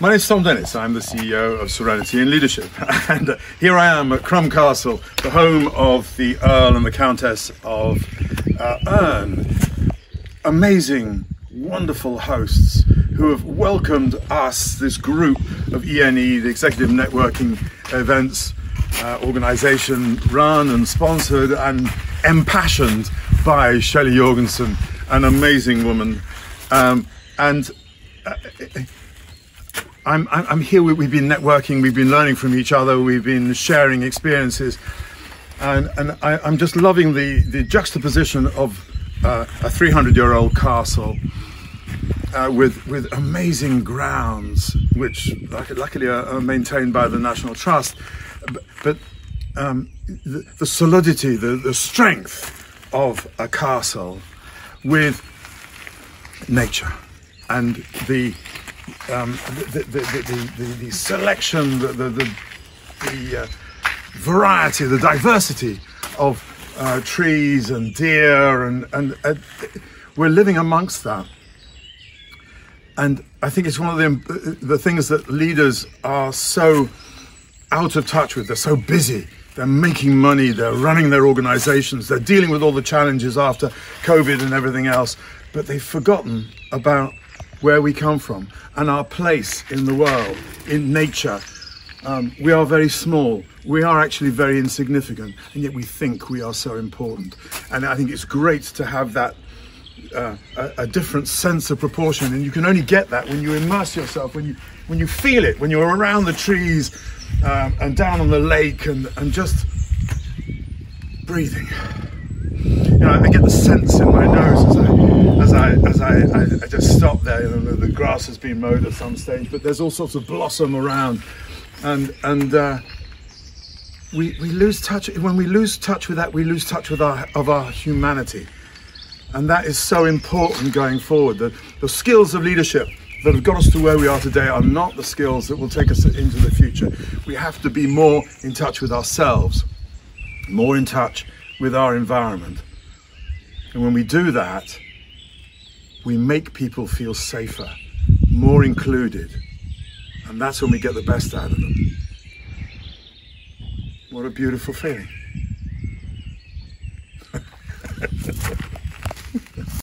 My name is Tom Dennis. I'm the CEO of Serenity in Leadership. And uh, here I am at Crom Castle, the home of the Earl and the Countess of uh, Erne. Amazing, wonderful hosts who have welcomed us, this group of ENE, the Executive Networking Events uh, organization, run and sponsored and impassioned by Shelley Jorgensen, an amazing woman. Um, and I'm, I'm, I'm here, we, we've been networking, we've been learning from each other, we've been sharing experiences. And, and I, I'm just loving the, the juxtaposition of uh, a 300 year old castle uh, with, with amazing grounds, which luckily are, are maintained by the National Trust. But, but um, the, the solidity, the, the strength of a castle with nature and the um, the, the, the, the, selection, the, the, the, the uh, variety, the diversity of uh, trees and deer, and, and uh, we're living amongst that. And I think it's one of the, the things that leaders are so out of touch with. They're so busy. They're making money. They're running their organizations. They're dealing with all the challenges after COVID and everything else. But they've forgotten about where we come from and our place in the world, in nature. Um, we are very small. We are actually very insignificant, and yet we think we are so important. And I think it's great to have that uh, a, a, different sense of proportion, and you can only get that when you immerse yourself, when you when you feel it, when you're around the trees um, and down on the lake, and and just breathing you know, I get the sense in my nose I as I I, I, just stop there. You know, the grass has been mowed at some stage, but there's all sorts of blossom around, and and uh, we we lose touch. When we lose touch with that, we lose touch with our of our humanity, and that is so important going forward. The the skills of leadership that have got us to where we are today are not the skills that will take us into the future. We have to be more in touch with ourselves, more in touch with our environment. And when we do that, we make people feel safer, more included, and that's when we get the best out of them. What a beautiful feeling.